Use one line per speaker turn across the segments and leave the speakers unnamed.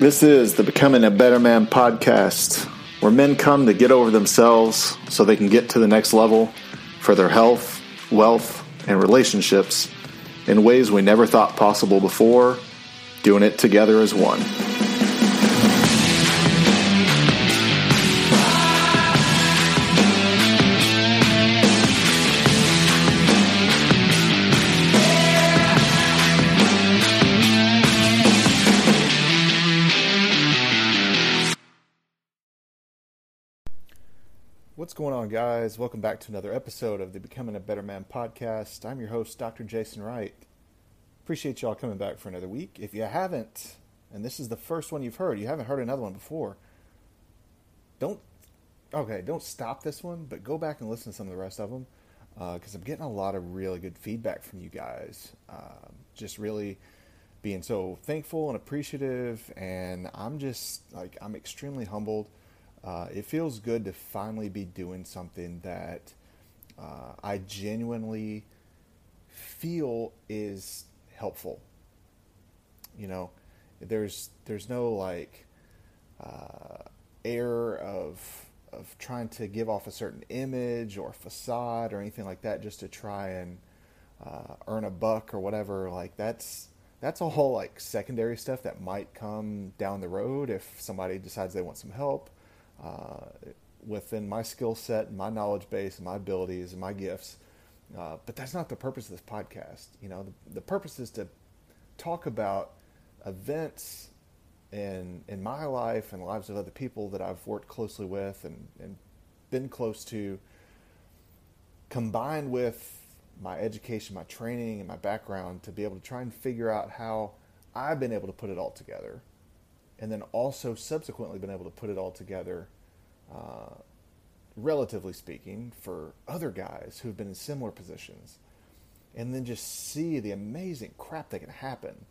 This is the Becoming a Better Man podcast, where men come to get over themselves so they can get to the next level for their health, wealth, and relationships in ways we never thought possible before, doing it together as one. What's going on, guys? Welcome back to another episode of the Becoming a Better Man podcast. I'm your host, Dr. Jason Wright. Appreciate y'all coming back for another week. If you haven't, and this is the first one you've heard, you haven't heard another one before, don't, okay, don't stop this one, but go back and listen to some of the rest of them because uh, I'm getting a lot of really good feedback from you guys. Um, just really being so thankful and appreciative, and I'm just like, I'm extremely humbled uh, it feels good to finally be doing something that uh, I genuinely feel is helpful. You know, there's there's no like uh, air of of trying to give off a certain image or facade or anything like that just to try and uh, earn a buck or whatever. Like that's that's all like secondary stuff that might come down the road if somebody decides they want some help uh, within my skill set, and my knowledge base, my abilities and my gifts. Uh, but that's not the purpose of this podcast. You know, the, the purpose is to talk about events in in my life and lives of other people that I've worked closely with and, and been close to, combined with my education, my training, and my background to be able to try and figure out how I've been able to put it all together and then also subsequently been able to put it all together, uh, relatively speaking, for other guys who've been in similar positions, and then just see the amazing crap that can happen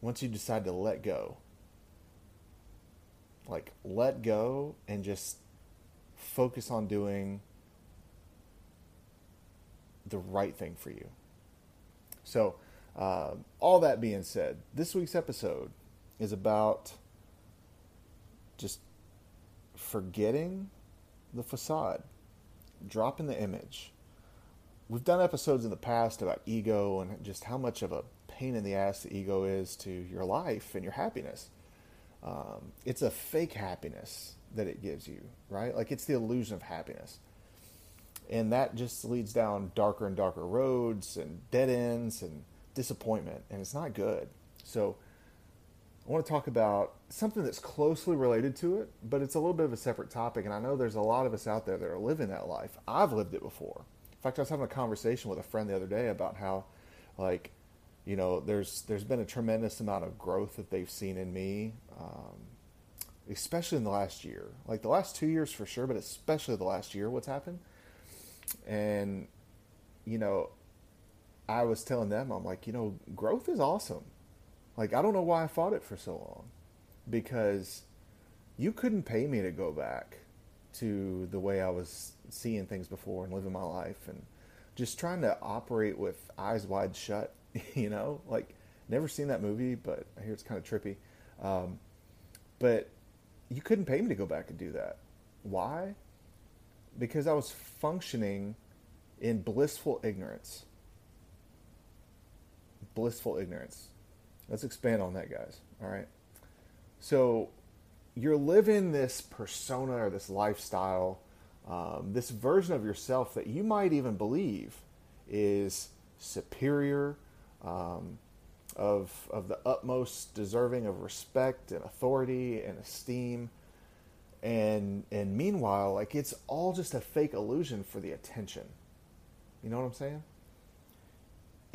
once you decide to let go. Like, let go and just focus on doing the right thing for you. So, uh, all that being said, this week's episode is about just forgetting the facade, dropping the image. We've done episodes in the past about ego and just how much of a pain in the ass the ego is to your life and your happiness. Um, it's a fake happiness that it gives you, right? Like it's the illusion of happiness. And that just leads down darker and darker roads and dead ends and disappointment, and it's not good. So, I want to talk about something that's closely related to it, but it's a little bit of a separate topic. And I know there's a lot of us out there that are living that life. I've lived it before. In fact, I was having a conversation with a friend the other day about how, like, you know, there's there's been a tremendous amount of growth that they've seen in me, um, especially in the last year. Like the last two years for sure, but especially the last year, what's happened. And, you know, I was telling them, I'm like, you know, growth is awesome like, I don't know why I fought it for so long. Because you couldn't pay me to go back to the way I was seeing things before and living my life and just trying to operate with eyes wide shut, you know? Like, never seen that movie, but I hear it's kind of trippy. Um, but you couldn't pay me to go back and do that. Why? Because I was functioning in blissful ignorance. Blissful ignorance. Let's expand on that, guys. All right. So you're living this persona or this lifestyle, um, this version of yourself that you might even believe is superior, um, of of the utmost deserving of respect and authority and esteem. And and meanwhile, like it's all just a fake illusion for the attention. You know what I'm saying?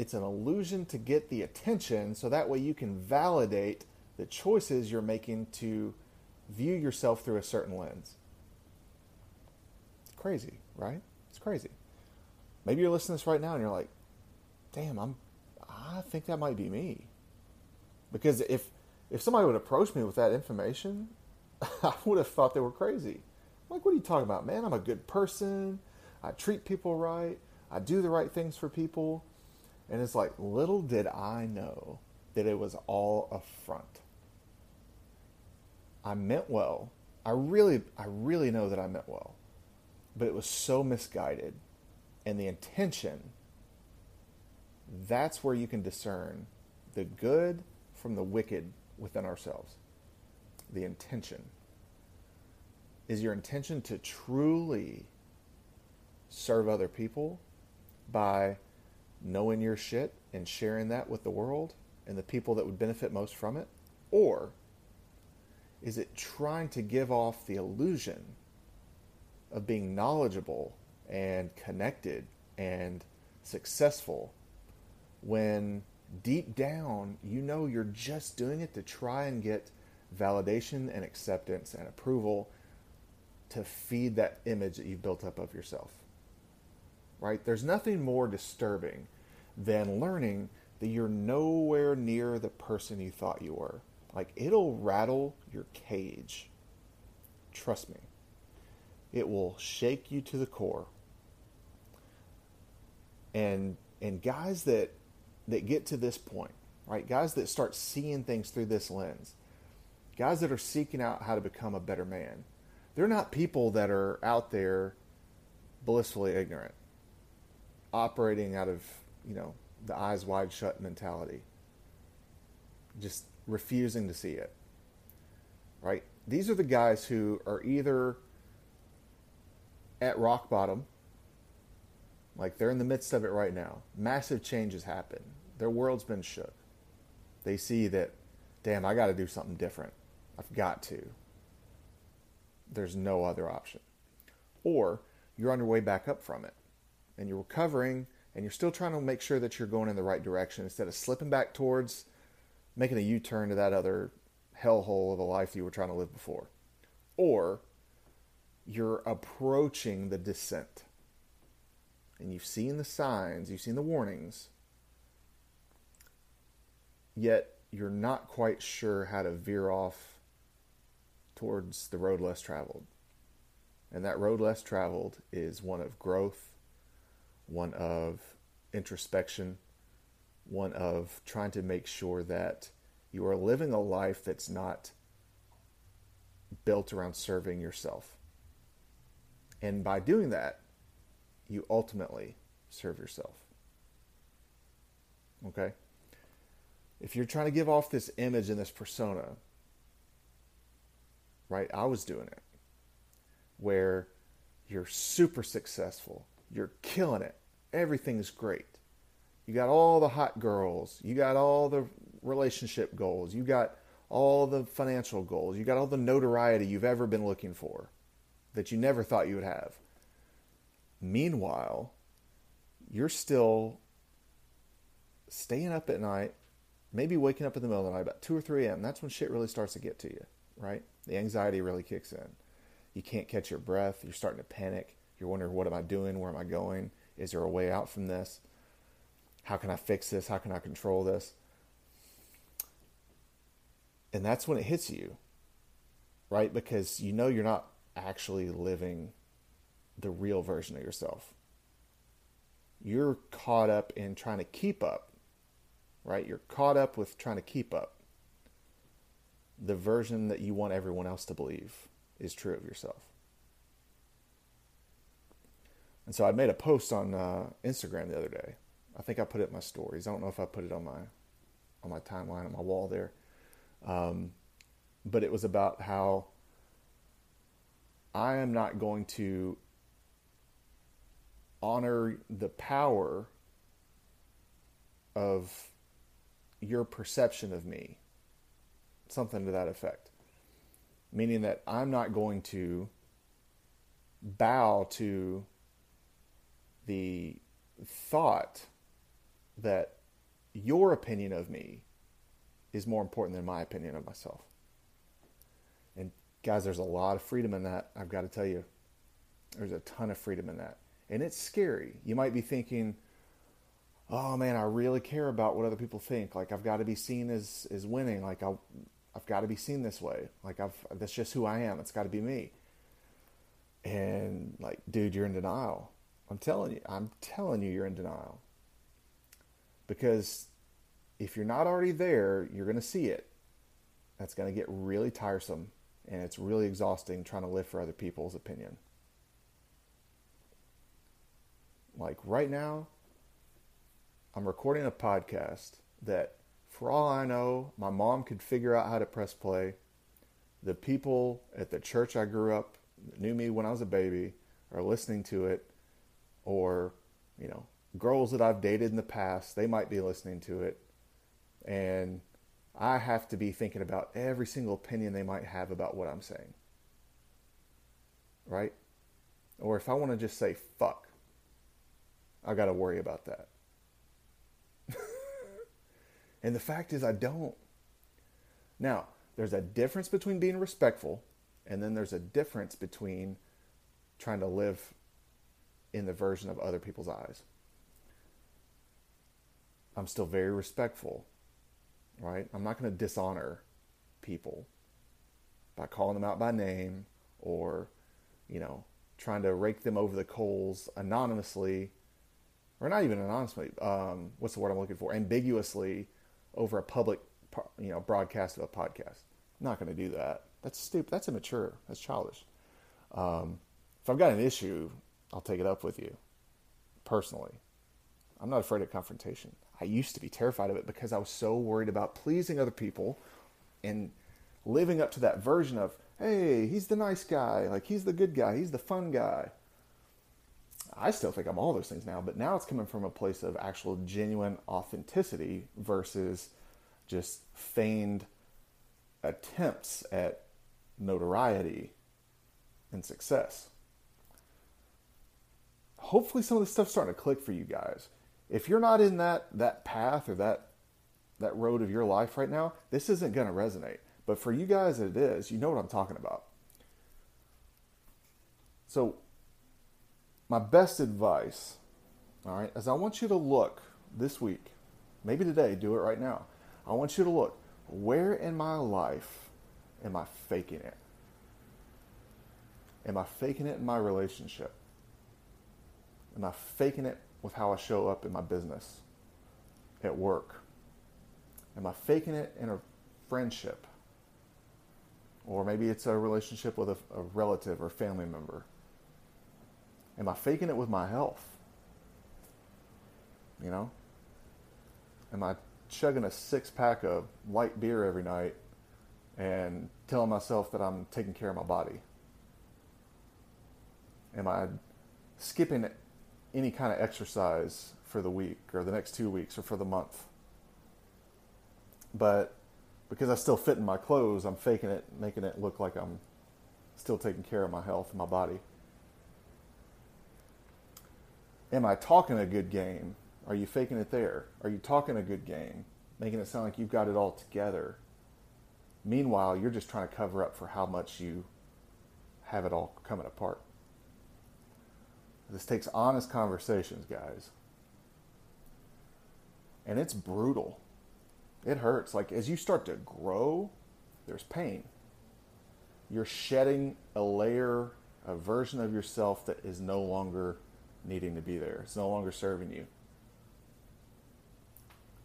It's an illusion to get the attention so that way you can validate the choices you're making to view yourself through a certain lens. It's crazy, right? It's crazy. Maybe you're listening to this right now and you're like, damn, I'm I think that might be me. Because if if somebody would approach me with that information, I would have thought they were crazy. I'm like, what are you talking about, man? I'm a good person. I treat people right. I do the right things for people. And it's like, little did I know that it was all a front. I meant well. I really, I really know that I meant well, but it was so misguided, and the intention. That's where you can discern the good from the wicked within ourselves. The intention. Is your intention to truly serve other people by knowing your shit and sharing that with the world and the people that would benefit most from it? Or is it trying to give off the illusion of being knowledgeable and connected and successful when deep down you know you're just doing it to try and get validation and acceptance and approval to feed that image that you've built up of yourself? Right? There's nothing more disturbing than learning that you're nowhere near the person you thought you were. Like it'll rattle your cage. Trust me. It will shake you to the core. And and guys that that get to this point, right? Guys that start seeing things through this lens. Guys that are seeking out how to become a better man. They're not people that are out there blissfully ignorant, operating out of, you know, the eyes wide shut mentality. Just refusing to see it. Right? These are the guys who are either at rock bottom, like they're in the midst of it right now. Massive changes happen. Their world's been shook. They see that, damn, I got to do something different. I've got to. There's no other option. Or you're on your way back up from it and you're recovering and you're still trying to make sure that you're going in the right direction instead of slipping back towards making a U turn to that other hellhole of a life you were trying to live before. Or you're approaching the descent. And you've seen the signs, you've seen the warnings, yet you're not quite sure how to veer off towards the road less traveled. And that road less traveled is one of growth, one of introspection, one of trying to make sure that you are living a life that's not built around serving yourself. And by doing that, you ultimately serve yourself. Okay? If you're trying to give off this image and this persona, right? I was doing it where you're super successful, you're killing it, everything is great. You got all the hot girls. You got all the relationship goals. You got all the financial goals. You got all the notoriety you've ever been looking for that you never thought you would have. Meanwhile, you're still staying up at night, maybe waking up in the middle of the night about 2 or 3 a.m. That's when shit really starts to get to you, right? The anxiety really kicks in. You can't catch your breath. You're starting to panic. You're wondering, what am I doing? Where am I going? Is there a way out from this? How can I fix this? How can I control this? And that's when it hits you, right? Because you know you're not actually living the real version of yourself. You're caught up in trying to keep up, right? You're caught up with trying to keep up the version that you want everyone else to believe is true of yourself. And so I made a post on uh, Instagram the other day I think I put it in my stories. I don't know if I put it on my on my timeline on my wall there. Um, but it was about how I am not going to honor the power of your perception of me. Something to that effect. Meaning that I'm not going to bow to the thought that your opinion of me is more important than my opinion of myself. And guys, there's a lot of freedom in that. I've got to tell you, there's a ton of freedom in that. And it's scary. You might be thinking, oh man, I really care about what other people think. Like I've got to be seen as, as winning. Like i I've got to be seen this way. Like I've, that's just who I am. It's got to be me. And like, dude, you're in denial. I'm telling you, I'm telling you, you're in denial. Because if you're not already there, you're going to see it. That's going to get really tiresome and it's really exhausting trying to live for other people's opinion. Like right now, I'm recording a podcast that, for all I know, my mom could figure out how to press play. The people at the church I grew up, knew me when I was a baby, are listening to it, or, you know, girls that I've dated in the past, they might be listening to it. And I have to be thinking about every single opinion they might have about what I'm saying. Right? Or if I want to just say fuck, I got to worry about that. and the fact is, I don't. Now, there's a difference between being respectful and then there's a difference between trying to live in the version of other people's eyes. I'm still very respectful, right? I'm not going to dishonor people by calling them out by name or, you know, trying to rake them over the coals anonymously, or not even anonymously. Um, what's the word I'm looking for? Ambiguously over a public, you know, broadcast of a podcast. I'm not going to do that. That's stupid. That's immature. That's childish. Um, if I've got an issue, I'll take it up with you personally. I'm not afraid of confrontation. I used to be terrified of it because I was so worried about pleasing other people and living up to that version of, hey, he's the nice guy, like he's the good guy, he's the fun guy. I still think I'm all those things now, but now it's coming from a place of actual genuine authenticity versus just feigned attempts at notoriety and success. Hopefully some of this stuff's starting to click for you guys if you're not in that that path or that that road of your life right now, this isn't going to resonate. But for you guys, it is. You know what I'm talking about. So, my best advice, all right, is I want you to look this week, maybe today, do it right now. I want you to look where in my life am I faking it? Am I faking it in my relationship? Am I faking it with how I show up in my business, at work? Am I faking it in a friendship? Or maybe it's a relationship with a, a relative or family member. Am I faking it with my health? You know? Am I chugging a six pack of light beer every night and telling myself that I'm taking care of my body? Am I skipping any kind of exercise for the week or the next two weeks or for the month. But because I still fit in my clothes, I'm faking it, making it look like I'm still taking care of my health and my body. Am I talking a good game? Are you faking it there? Are you talking a good game, making it sound like you've got it all together? Meanwhile, you're just trying to cover up for how much you have it all coming apart. This takes honest conversations, guys. And it's brutal. It hurts. Like as you start to grow, there's pain. You're shedding a layer, a version of yourself that is no longer needing to be there. It's no longer serving you.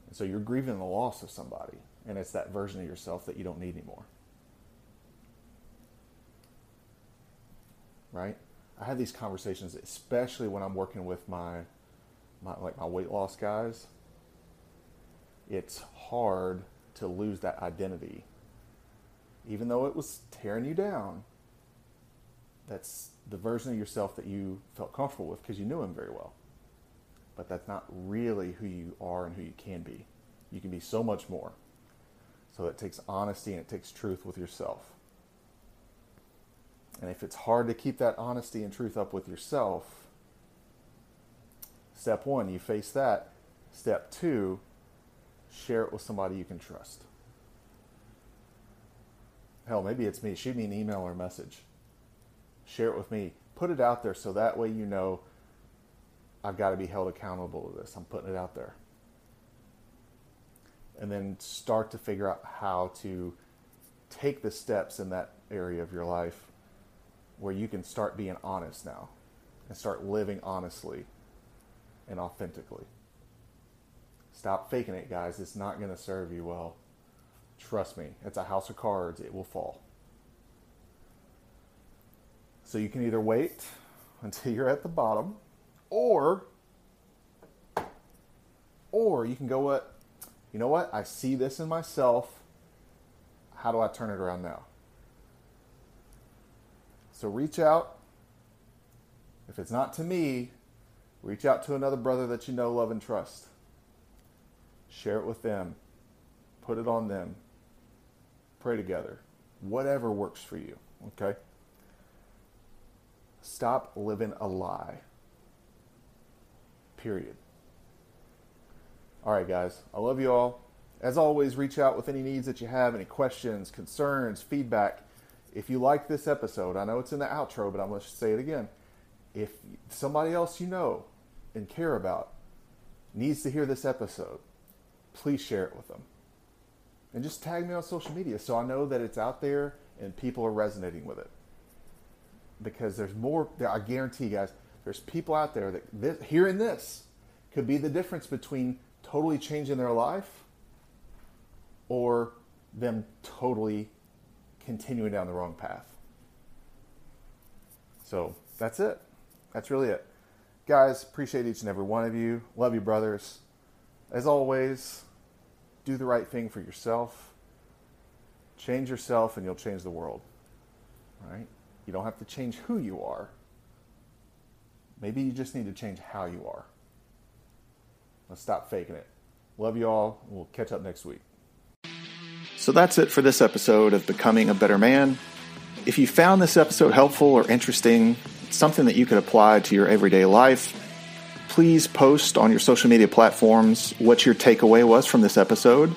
And so you're grieving the loss of somebody, and it's that version of yourself that you don't need anymore. Right? I have these conversations, especially when I'm working with my, my like my weight loss guys. It's hard to lose that identity, even though it was tearing you down. That's the version of yourself that you felt comfortable with because you knew him very well. But that's not really who you are and who you can be. You can be so much more. So it takes honesty and it takes truth with yourself. And if it's hard to keep that honesty and truth up with yourself, step one, you face that. Step two, share it with somebody you can trust. Hell, maybe it's me. Shoot me an email or message. Share it with me. Put it out there so that way you know I've got to be held accountable to this. I'm putting it out there. And then start to figure out how to take the steps in that area of your life where you can start being honest now and start living honestly and authentically. Stop faking it, guys. It's not going to serve you well. Trust me, it's a house of cards. It will fall. So you can either wait until you're at the bottom or or you can go what you know what? I see this in myself. How do I turn it around now? So reach out. If it's not to me, reach out to another brother that you know, love, and trust. Share it with them. Put it on them. Pray together. Whatever works for you. Okay? Stop living a lie. Period. All right, guys. I love you all. As always, reach out with any needs that you have, any questions, concerns, feedback. If you like this episode, I know it's in the outro, but I'm going to say it again. If somebody else you know and care about needs to hear this episode, please share it with them. And just tag me on social media so I know that it's out there and people are resonating with it. Because there's more, I guarantee, you guys, there's people out there that this, hearing this could be the difference between totally changing their life or them totally continuing down the wrong path. So that's it. That's really it. Guys, appreciate each and every one of you. Love you, brothers. As always, do the right thing for yourself. Change yourself and you'll change the world. Right? You don't have to change who you are. Maybe you just need to change how you are. Let's stop faking it. Love you all. We'll catch up next week. So that's it for this episode of Becoming a Better Man. If you found this episode helpful or interesting, something that you could apply to your everyday life, please post on your social media platforms what your takeaway was from this episode,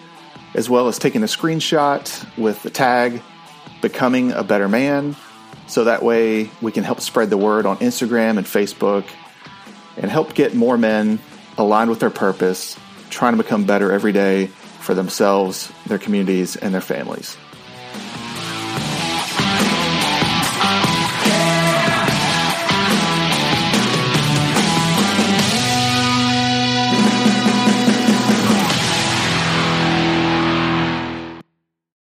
as well as taking a screenshot with the tag Becoming a Better Man. So that way we can help spread the word on Instagram and Facebook and help get more men aligned with their purpose, trying to become better every day for themselves, their communities, and their families.